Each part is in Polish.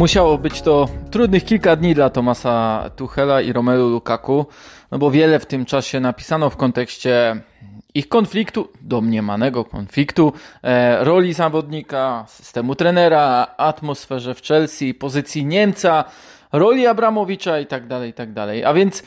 Musiało być to trudnych kilka dni dla Tomasa Tuchela i Romelu Lukaku, no bo wiele w tym czasie napisano w kontekście ich konfliktu, domniemanego konfliktu, e, roli zawodnika, systemu trenera, atmosferze w Chelsea, pozycji Niemca, roli Abramowicza i tak dalej, i tak dalej. A więc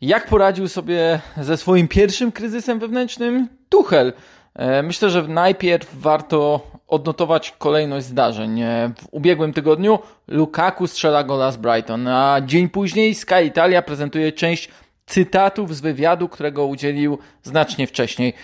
jak poradził sobie ze swoim pierwszym kryzysem wewnętrznym Tuchel? E, myślę, że najpierw warto odnotować kolejność zdarzeń. E, w ubiegłym tygodniu Lukaku strzela gola z Brighton, a dzień później Sky Italia prezentuje część cytatów z wywiadu, którego udzielił znacznie wcześniej.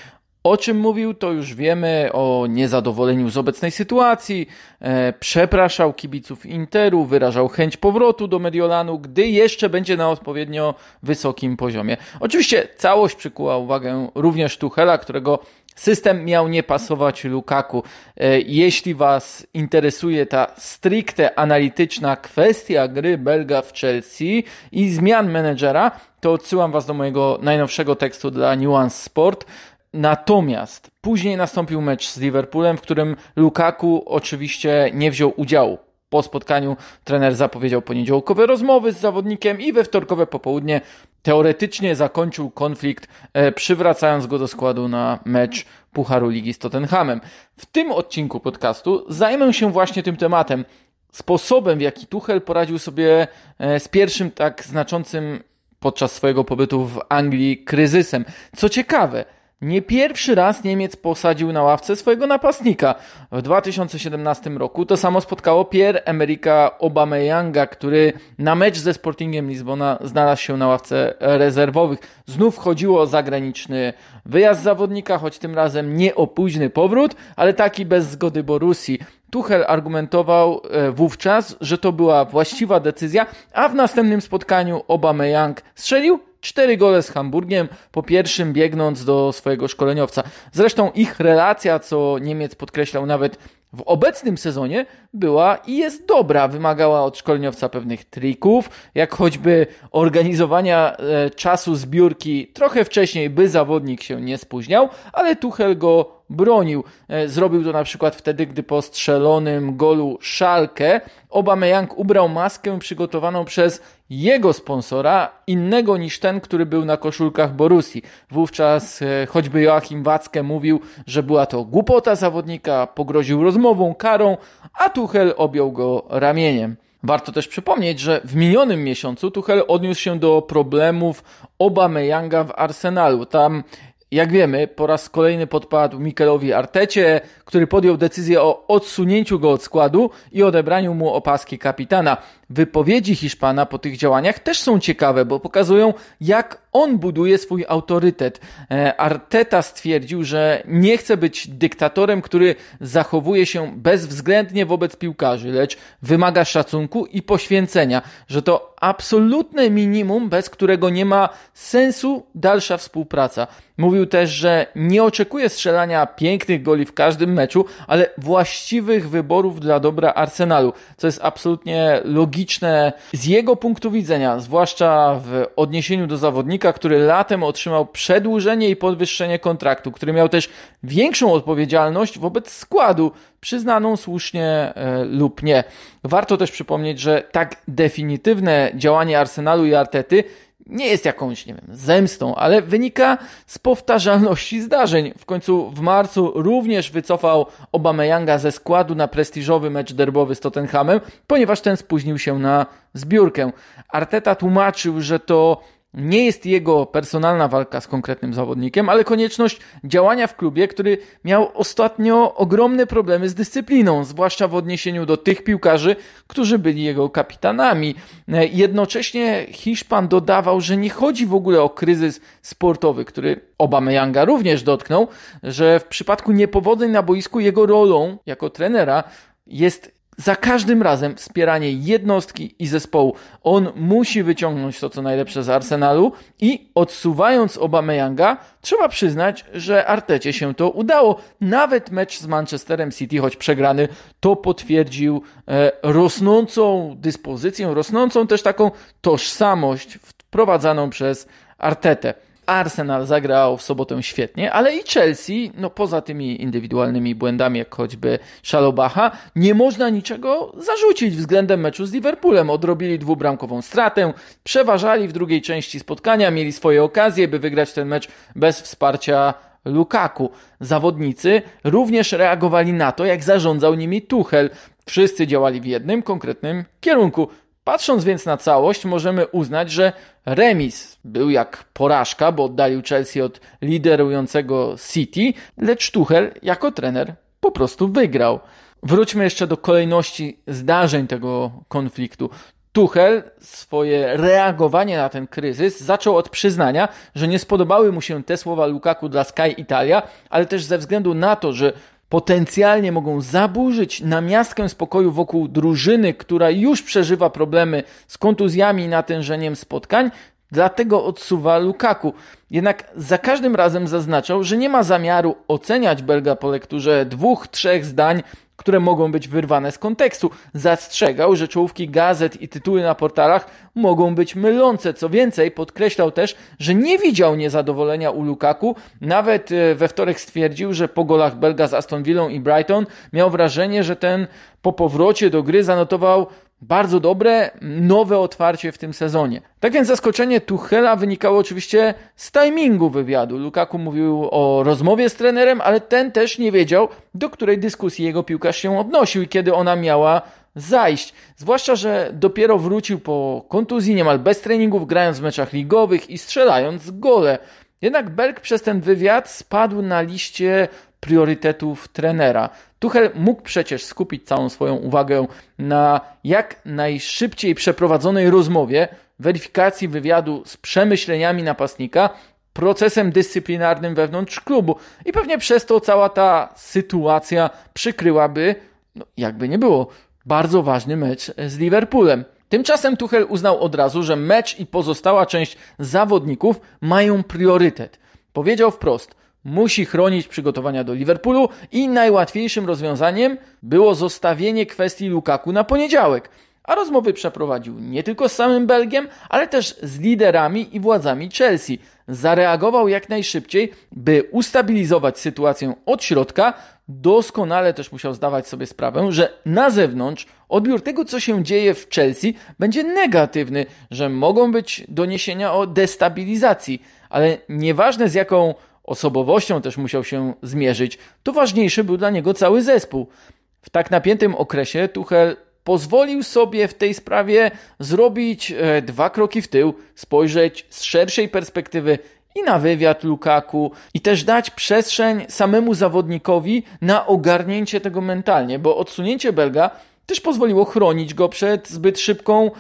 O czym mówił, to już wiemy, o niezadowoleniu z obecnej sytuacji, e, przepraszał kibiców Interu, wyrażał chęć powrotu do Mediolanu, gdy jeszcze będzie na odpowiednio wysokim poziomie. Oczywiście całość przykuła uwagę również Tuchela, którego System miał nie pasować Lukaku. E, jeśli Was interesuje ta stricte analityczna kwestia gry Belga w Chelsea i zmian menedżera, to odsyłam Was do mojego najnowszego tekstu dla Nuance Sport. Natomiast później nastąpił mecz z Liverpoolem, w którym Lukaku oczywiście nie wziął udziału. Po spotkaniu trener zapowiedział poniedziałkowe rozmowy z zawodnikiem i we wtorkowe popołudnie teoretycznie zakończył konflikt, e, przywracając go do składu na mecz Pucharu Ligi z Tottenhamem. W tym odcinku podcastu zajmę się właśnie tym tematem. Sposobem, w jaki Tuchel poradził sobie e, z pierwszym tak znaczącym podczas swojego pobytu w Anglii kryzysem. Co ciekawe, nie pierwszy raz Niemiec posadził na ławce swojego napastnika. W 2017 roku to samo spotkało Pierre-Emerika Aubameyanga, który na mecz ze Sportingiem Lizbona znalazł się na ławce rezerwowych. Znów chodziło o zagraniczny wyjazd zawodnika, choć tym razem nie o późny powrót, ale taki bez zgody Borusi. Tuchel argumentował e, wówczas, że to była właściwa decyzja, a w następnym spotkaniu Aubameyang strzelił Cztery gole z Hamburgiem, po pierwszym biegnąc do swojego szkoleniowca. Zresztą ich relacja, co Niemiec podkreślał nawet w obecnym sezonie, była i jest dobra. Wymagała od szkoleniowca pewnych trików, jak choćby organizowania e, czasu zbiórki trochę wcześniej, by zawodnik się nie spóźniał, ale Tuchel go bronił. E, zrobił to na przykład wtedy, gdy po strzelonym golu Szalkę Aubameyang ubrał maskę przygotowaną przez jego sponsora, innego niż ten, który był na koszulkach Borusi. Wówczas e, choćby Joachim Wacke mówił, że była to głupota zawodnika, pogroził rozmową, karą, a Tuchel objął go ramieniem. Warto też przypomnieć, że w minionym miesiącu Tuchel odniósł się do problemów Obameyanga w Arsenalu. Tam jak wiemy, po raz kolejny podpadł Mikelowi Artecie, który podjął decyzję o odsunięciu go od składu i odebraniu mu opaski kapitana. Wypowiedzi Hiszpana po tych działaniach też są ciekawe, bo pokazują, jak on buduje swój autorytet. E, Arteta stwierdził, że nie chce być dyktatorem, który zachowuje się bezwzględnie wobec piłkarzy, lecz wymaga szacunku i poświęcenia, że to absolutne minimum, bez którego nie ma sensu dalsza współpraca. Mówił też, że nie oczekuje strzelania pięknych goli w każdym meczu, ale właściwych wyborów dla dobra Arsenalu, co jest absolutnie logiczne z jego punktu widzenia, zwłaszcza w odniesieniu do zawodnika, który latem otrzymał przedłużenie i podwyższenie kontraktu, który miał też większą odpowiedzialność wobec składu, przyznaną słusznie e, lub nie. Warto też przypomnieć, że tak definitywne działanie Arsenalu i Artety nie jest jakąś, nie wiem, zemstą, ale wynika z powtarzalności zdarzeń. W końcu w marcu również wycofał Obameyanga ze składu na prestiżowy mecz derbowy z Tottenhamem, ponieważ ten spóźnił się na zbiórkę. Arteta tłumaczył, że to nie jest jego personalna walka z konkretnym zawodnikiem, ale konieczność działania w klubie, który miał ostatnio ogromne problemy z dyscypliną, zwłaszcza w odniesieniu do tych piłkarzy, którzy byli jego kapitanami. Jednocześnie Hiszpan dodawał, że nie chodzi w ogóle o kryzys sportowy, który Obameyanga również dotknął, że w przypadku niepowodzeń na boisku jego rolą jako trenera jest za każdym razem wspieranie jednostki i zespołu. On musi wyciągnąć to, co najlepsze z Arsenalu i odsuwając Obameyanga, trzeba przyznać, że Artecie się to udało. Nawet mecz z Manchesterem City, choć przegrany, to potwierdził e, rosnącą dyspozycję, rosnącą też taką tożsamość wprowadzaną przez Artetę. Arsenal zagrał w sobotę świetnie, ale i Chelsea, no poza tymi indywidualnymi błędami, jak choćby Szalobacha, nie można niczego zarzucić względem meczu z Liverpoolem. Odrobili dwubramkową stratę, przeważali w drugiej części spotkania, mieli swoje okazje, by wygrać ten mecz bez wsparcia Lukaku. Zawodnicy również reagowali na to, jak zarządzał nimi Tuchel. Wszyscy działali w jednym konkretnym kierunku. Patrząc więc na całość, możemy uznać, że remis był jak porażka, bo oddalił Chelsea od liderującego City, lecz Tuchel jako trener po prostu wygrał. Wróćmy jeszcze do kolejności zdarzeń tego konfliktu. Tuchel swoje reagowanie na ten kryzys zaczął od przyznania, że nie spodobały mu się te słowa Lukaku dla Sky Italia, ale też ze względu na to, że potencjalnie mogą zaburzyć namiastkę spokoju wokół drużyny, która już przeżywa problemy z kontuzjami i natężeniem spotkań, dlatego odsuwa Lukaku. Jednak za każdym razem zaznaczał, że nie ma zamiaru oceniać Belga po lekturze dwóch, trzech zdań które mogą być wyrwane z kontekstu. Zastrzegał, że czołówki gazet i tytuły na portalach mogą być mylące. Co więcej, podkreślał też, że nie widział niezadowolenia u Lukaku. Nawet e, we wtorek stwierdził, że po golach Belga z Aston Villą i Brighton miał wrażenie, że ten po powrocie do gry zanotował bardzo dobre, nowe otwarcie w tym sezonie. Tak więc zaskoczenie Tuchela wynikało oczywiście z timingu wywiadu. Lukaku mówił o rozmowie z trenerem, ale ten też nie wiedział, do której dyskusji jego piłkarz się odnosił i kiedy ona miała zajść. Zwłaszcza, że dopiero wrócił po kontuzji, niemal bez treningów, grając w meczach ligowych i strzelając gole. Jednak Berg przez ten wywiad spadł na liście priorytetów trenera. Tuchel mógł przecież skupić całą swoją uwagę na jak najszybciej przeprowadzonej rozmowie, weryfikacji wywiadu z przemyśleniami napastnika, procesem dyscyplinarnym wewnątrz klubu i pewnie przez to cała ta sytuacja przykryłaby, no jakby nie było, bardzo ważny mecz z Liverpoolem. Tymczasem Tuchel uznał od razu, że mecz i pozostała część zawodników mają priorytet. Powiedział wprost – musi chronić przygotowania do Liverpoolu i najłatwiejszym rozwiązaniem było zostawienie kwestii Lukaku na poniedziałek. A rozmowy przeprowadził nie tylko z samym Belgiem, ale też z liderami i władzami Chelsea. Zareagował jak najszybciej, by ustabilizować sytuację od środka. Doskonale też musiał zdawać sobie sprawę, że na zewnątrz odbiór tego, co się dzieje w Chelsea, będzie negatywny, że mogą być doniesienia o destabilizacji, ale nieważne z jaką osobowością też musiał się zmierzyć, to ważniejszy był dla niego cały zespół. W tak napiętym okresie Tuchel pozwolił sobie w tej sprawie zrobić e, dwa kroki w tył, spojrzeć z szerszej perspektywy i na wywiad Lukaku i też dać przestrzeń samemu zawodnikowi na ogarnięcie tego mentalnie, bo odsunięcie Belga też pozwoliło chronić go przed zbyt szybką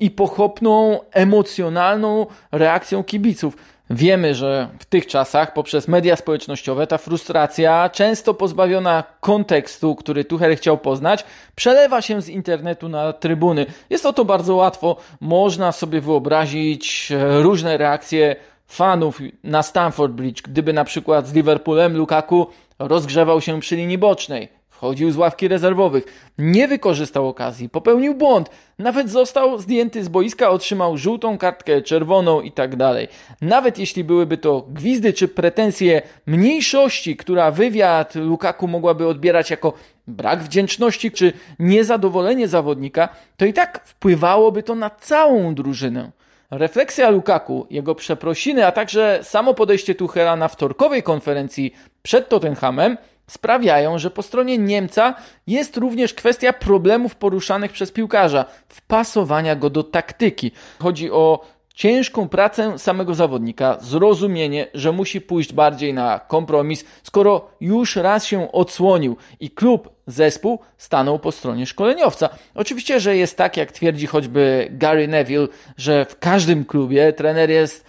i pochopną, emocjonalną reakcją kibiców. Wiemy, że w tych czasach poprzez media społecznościowe ta frustracja, często pozbawiona kontekstu, który Tuchel chciał poznać, przelewa się z internetu na trybuny. Jest o to bardzo łatwo. Można sobie wyobrazić e, różne reakcje fanów na Stamford Bridge, gdyby na przykład z Liverpoolem Lukaku rozgrzewał się przy linii bocznej Wchodził z ławki rezerwowych, nie wykorzystał okazji, popełnił błąd, nawet został zdjęty z boiska, otrzymał żółtą kartkę, czerwoną i tak dalej. Nawet jeśli byłyby to gwizdy czy pretensje mniejszości, która wywiad Lukaku mogłaby odbierać jako brak wdzięczności czy niezadowolenie zawodnika, to i tak wpływałoby to na całą drużynę. Refleksja Lukaku, jego przeprosiny, a także samo podejście Tuchela na wtorkowej konferencji przed Tottenhamem sprawiają, że po stronie Niemca jest również kwestia problemów poruszanych przez piłkarza, wpasowania go do taktyki. Chodzi o ciężką pracę samego zawodnika, zrozumienie, że musi pójść bardziej na kompromis, skoro już raz się odsłonił i klub, zespół stanął po stronie szkoleniowca. Oczywiście, że jest tak, jak twierdzi choćby Gary Neville, że w każdym klubie trener jest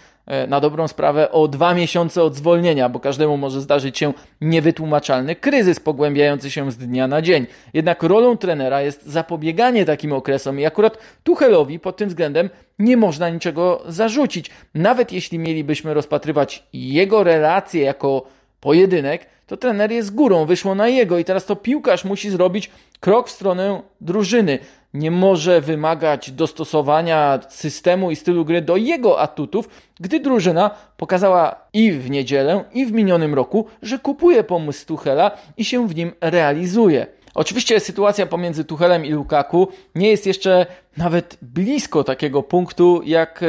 na dobrą sprawę o dwa miesiące od zwolnienia, bo każdemu może zdarzyć się niewytłumaczalny kryzys pogłębiający się z dnia na dzień. Jednak rolą trenera jest zapobieganie takim okresom i akurat Tuchelowi pod tym względem nie można niczego zarzucić. Nawet jeśli mielibyśmy rozpatrywać jego relacje jako pojedynek, to trener jest górą, wyszło na jego i teraz to piłkarz musi zrobić krok w stronę drużyny. Nie może wymagać dostosowania systemu i stylu gry do jego atutów, gdy drużyna pokazała i w niedzielę, i w minionym roku, że kupuje pomysł Tuchela i się w nim realizuje. Oczywiście sytuacja pomiędzy Tuchelem i Lukaku nie jest jeszcze nawet blisko takiego punktu jak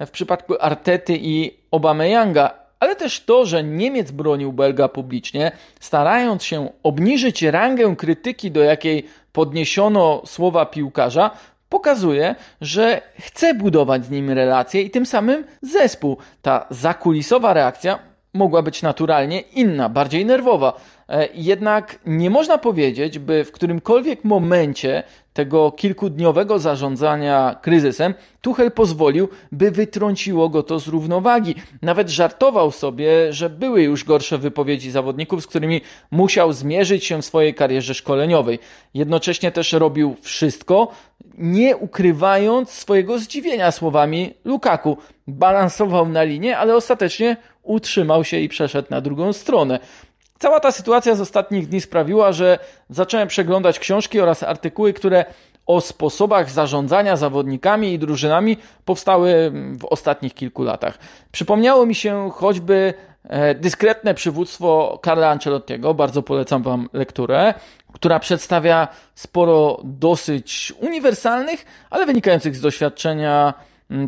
e, w przypadku Artety i Obameyanga, ale też to, że Niemiec bronił Belga publicznie, starając się obniżyć rangę krytyki, do jakiej podniesiono słowa piłkarza, pokazuje, że chce budować z nim relacje i tym samym zespół. Ta zakulisowa reakcja mogła być naturalnie inna, bardziej nerwowa. E, jednak nie można powiedzieć, by w którymkolwiek momencie tego kilkudniowego zarządzania kryzysem Tuchel pozwolił, by wytrąciło go to z równowagi. Nawet żartował sobie, że były już gorsze wypowiedzi zawodników, z którymi musiał zmierzyć się w swojej karierze szkoleniowej. Jednocześnie też robił wszystko, nie ukrywając swojego zdziwienia słowami Lukaku. Balansował na linie, ale ostatecznie utrzymał się i przeszedł na drugą stronę. Cała ta sytuacja z ostatnich dni sprawiła, że zacząłem przeglądać książki oraz artykuły, które o sposobach zarządzania zawodnikami i drużynami powstały w ostatnich kilku latach. Przypomniało mi się choćby e, dyskretne przywództwo Carla Ancelottiego, bardzo polecam Wam lekturę, która przedstawia sporo dosyć uniwersalnych, ale wynikających z doświadczenia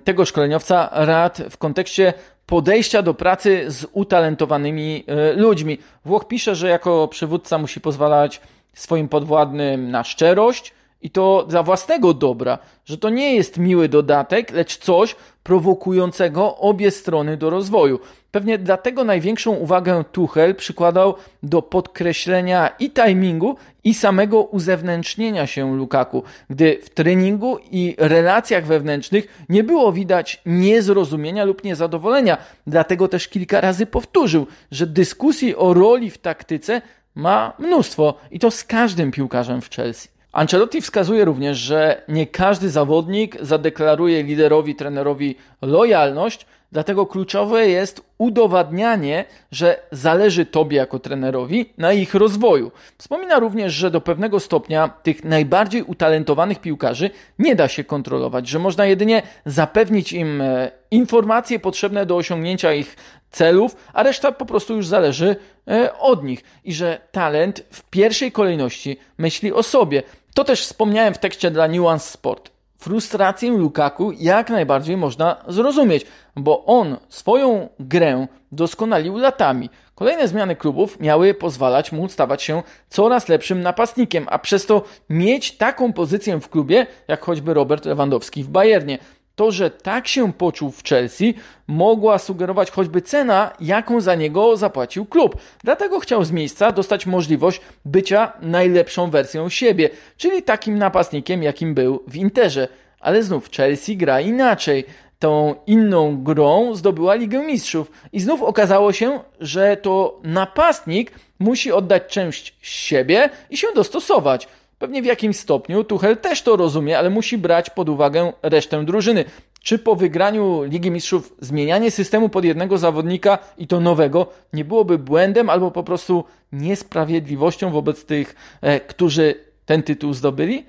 tego szkoleniowca rad w kontekście podejścia do pracy z utalentowanymi e, ludźmi. Włoch pisze, że jako przywódca musi pozwalać swoim podwładnym na szczerość i to dla własnego dobra, że to nie jest miły dodatek, lecz coś prowokującego obie strony do rozwoju. Pewnie dlatego największą uwagę Tuchel przykładał do podkreślenia i timingu, i samego uzewnętrznienia się Lukaku, gdy w treningu i relacjach wewnętrznych nie było widać niezrozumienia lub niezadowolenia. Dlatego też kilka razy powtórzył, że dyskusji o roli w taktyce ma mnóstwo i to z każdym piłkarzem w Chelsea. Ancelotti wskazuje również, że nie każdy zawodnik zadeklaruje liderowi, trenerowi lojalność, dlatego kluczowe jest udowadnianie, że zależy Tobie jako trenerowi na ich rozwoju. Wspomina również, że do pewnego stopnia tych najbardziej utalentowanych piłkarzy nie da się kontrolować, że można jedynie zapewnić im e, informacje potrzebne do osiągnięcia ich celów, a reszta po prostu już zależy e, od nich i że talent w pierwszej kolejności myśli o sobie. To też wspomniałem w tekście dla Nuance Sport. Frustrację Lukaku jak najbardziej można zrozumieć, bo on swoją grę doskonalił latami. Kolejne zmiany klubów miały pozwalać mu stawać się coraz lepszym napastnikiem, a przez to mieć taką pozycję w klubie, jak choćby Robert Lewandowski w Bayernie. To, że tak się poczuł w Chelsea, mogła sugerować choćby cena, jaką za niego zapłacił klub. Dlatego chciał z miejsca dostać możliwość bycia najlepszą wersją siebie, czyli takim napastnikiem, jakim był w Interze. Ale znów Chelsea gra inaczej. Tą inną grą zdobyła Ligę Mistrzów i znów okazało się, że to napastnik musi oddać część siebie i się dostosować. Pewnie w jakimś stopniu Tuchel też to rozumie, ale musi brać pod uwagę resztę drużyny. Czy po wygraniu Ligi Mistrzów zmienianie systemu pod jednego zawodnika i to nowego nie byłoby błędem albo po prostu niesprawiedliwością wobec tych, e, którzy ten tytuł zdobyli?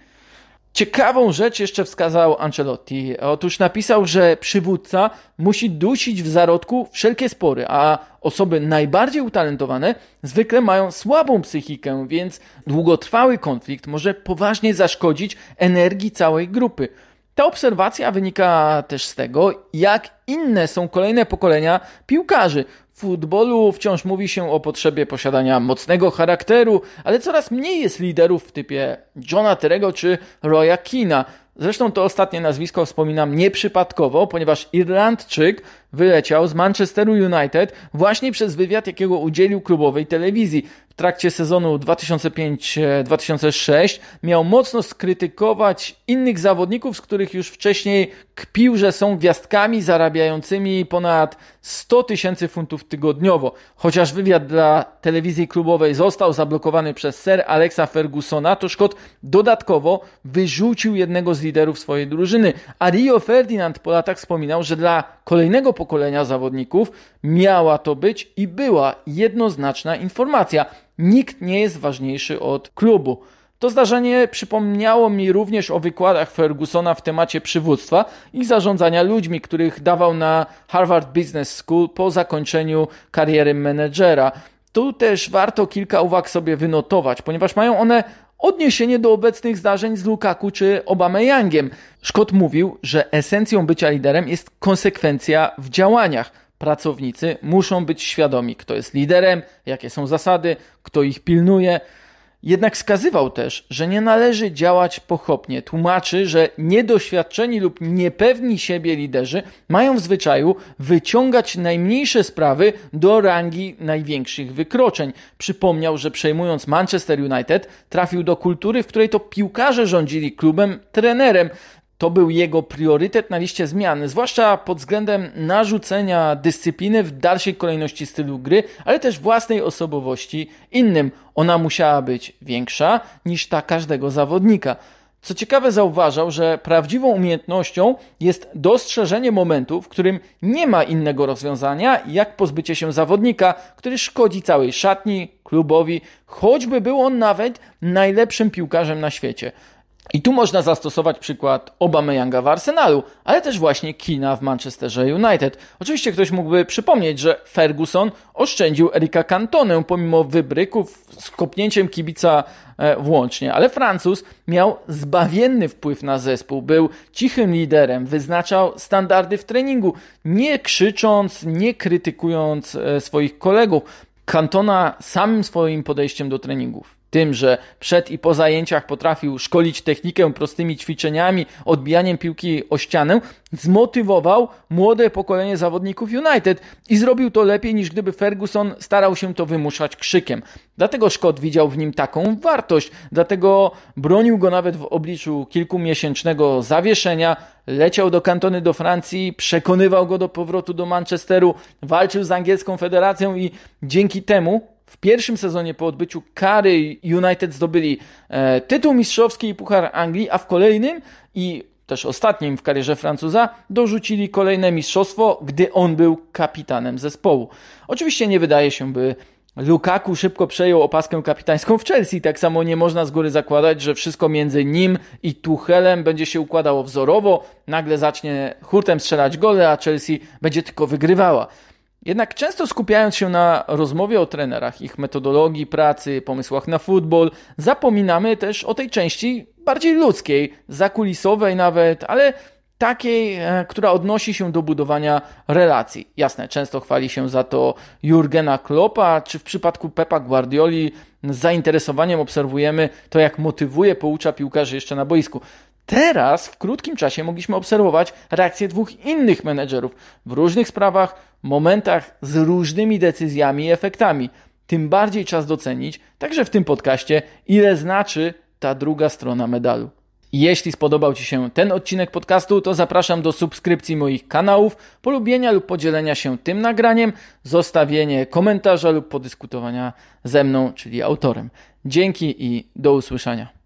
Ciekawą rzecz jeszcze wskazał Ancelotti. Otóż napisał, że przywódca musi dusić w zarodku wszelkie spory, a osoby najbardziej utalentowane zwykle mają słabą psychikę, więc długotrwały konflikt może poważnie zaszkodzić energii całej grupy. Ta obserwacja wynika też z tego, jak inne są kolejne pokolenia piłkarzy. Futbolu wciąż mówi się o potrzebie posiadania mocnego charakteru, ale coraz mniej jest liderów w typie Johna Terego czy Roya Kina. Zresztą to ostatnie nazwisko wspominam nieprzypadkowo, ponieważ Irlandczyk wyleciał z Manchesteru United właśnie przez wywiad, jakiego udzielił klubowej telewizji. W trakcie sezonu 2005-2006 miał mocno skrytykować innych zawodników, z których już wcześniej kpił, że są gwiazdkami zarabiającymi ponad 100 tysięcy funtów tygodniowo. Chociaż wywiad dla telewizji klubowej został zablokowany przez Sir Alexa Fergusona, to dodatkowo wyrzucił jednego z liderów swojej drużyny. A Rio Ferdinand po latach wspominał, że dla kolejnego pokolenia zawodników miała to być i była jednoznaczna informacja. Nikt nie jest ważniejszy od klubu. To zdarzenie przypomniało mi również o wykładach Fergusona w temacie przywództwa i zarządzania ludźmi, których dawał na Harvard Business School po zakończeniu kariery menedżera. Tu też warto kilka uwag sobie wynotować, ponieważ mają one odniesienie do obecnych zdarzeń z Lukaku czy Obameyangiem. Szkot mówił, że esencją bycia liderem jest konsekwencja w działaniach. Pracownicy muszą być świadomi, kto jest liderem, jakie są zasady, kto ich pilnuje. Jednak wskazywał też, że nie należy działać pochopnie. Tłumaczy, że niedoświadczeni lub niepewni siebie liderzy mają w zwyczaju wyciągać najmniejsze sprawy do rangi największych wykroczeń. Przypomniał, że przejmując Manchester United trafił do kultury, w której to piłkarze rządzili klubem, trenerem. To był jego priorytet na liście zmian, zwłaszcza pod względem narzucenia dyscypliny w dalszej kolejności stylu gry, ale też własnej osobowości innym. Ona musiała być większa niż ta każdego zawodnika. Co ciekawe, zauważał, że prawdziwą umiejętnością jest dostrzeżenie momentu, w którym nie ma innego rozwiązania, jak pozbycie się zawodnika, który szkodzi całej szatni, klubowi, choćby był on nawet najlepszym piłkarzem na świecie. I tu można zastosować przykład Obameyanga w Arsenalu, ale też właśnie Kina w Manchesterze United. Oczywiście ktoś mógłby przypomnieć, że Ferguson oszczędził Erika Cantonę pomimo wybryków z kopnięciem kibica e, włącznie, ale Francuz miał zbawienny wpływ na zespół, był cichym liderem, wyznaczał standardy w treningu, nie krzycząc, nie krytykując e, swoich kolegów. Cantona samym swoim podejściem do treningów tym, że przed i po zajęciach potrafił szkolić technikę prostymi ćwiczeniami, odbijaniem piłki o ścianę, zmotywował młode pokolenie zawodników United i zrobił to lepiej niż gdyby Ferguson starał się to wymuszać krzykiem. Dlatego Scott widział w nim taką wartość, dlatego bronił go nawet w obliczu kilkumiesięcznego zawieszenia, leciał do kantony do Francji, przekonywał go do powrotu do Manchesteru, walczył z angielską federacją i dzięki temu w pierwszym sezonie po odbyciu kary United zdobyli e, tytuł mistrzowski i Puchar Anglii, a w kolejnym i też ostatnim w karierze Francuza dorzucili kolejne mistrzostwo, gdy on był kapitanem zespołu. Oczywiście nie wydaje się, by Lukaku szybko przejął opaskę kapitańską w Chelsea. Tak samo nie można z góry zakładać, że wszystko między nim i Tuchelem będzie się układało wzorowo. Nagle zacznie hurtem strzelać gole, a Chelsea będzie tylko wygrywała. Jednak często skupiając się na rozmowie o trenerach, ich metodologii pracy, pomysłach na futbol, zapominamy też o tej części bardziej ludzkiej, zakulisowej nawet, ale takiej, e, która odnosi się do budowania relacji. Jasne, często chwali się za to Jurgena Kloppa, czy w przypadku Pepa Guardioli z zainteresowaniem obserwujemy to, jak motywuje, poucza piłkarzy jeszcze na boisku. Teraz w krótkim czasie mogliśmy obserwować reakcję dwóch innych menedżerów w różnych sprawach, momentach z różnymi decyzjami i efektami. Tym bardziej czas docenić, także w tym podcaście, ile znaczy ta druga strona medalu. Jeśli spodobał Ci się ten odcinek podcastu, to zapraszam do subskrypcji moich kanałów, polubienia lub podzielenia się tym nagraniem, zostawienie komentarza lub podyskutowania ze mną, czyli autorem. Dzięki i do usłyszenia.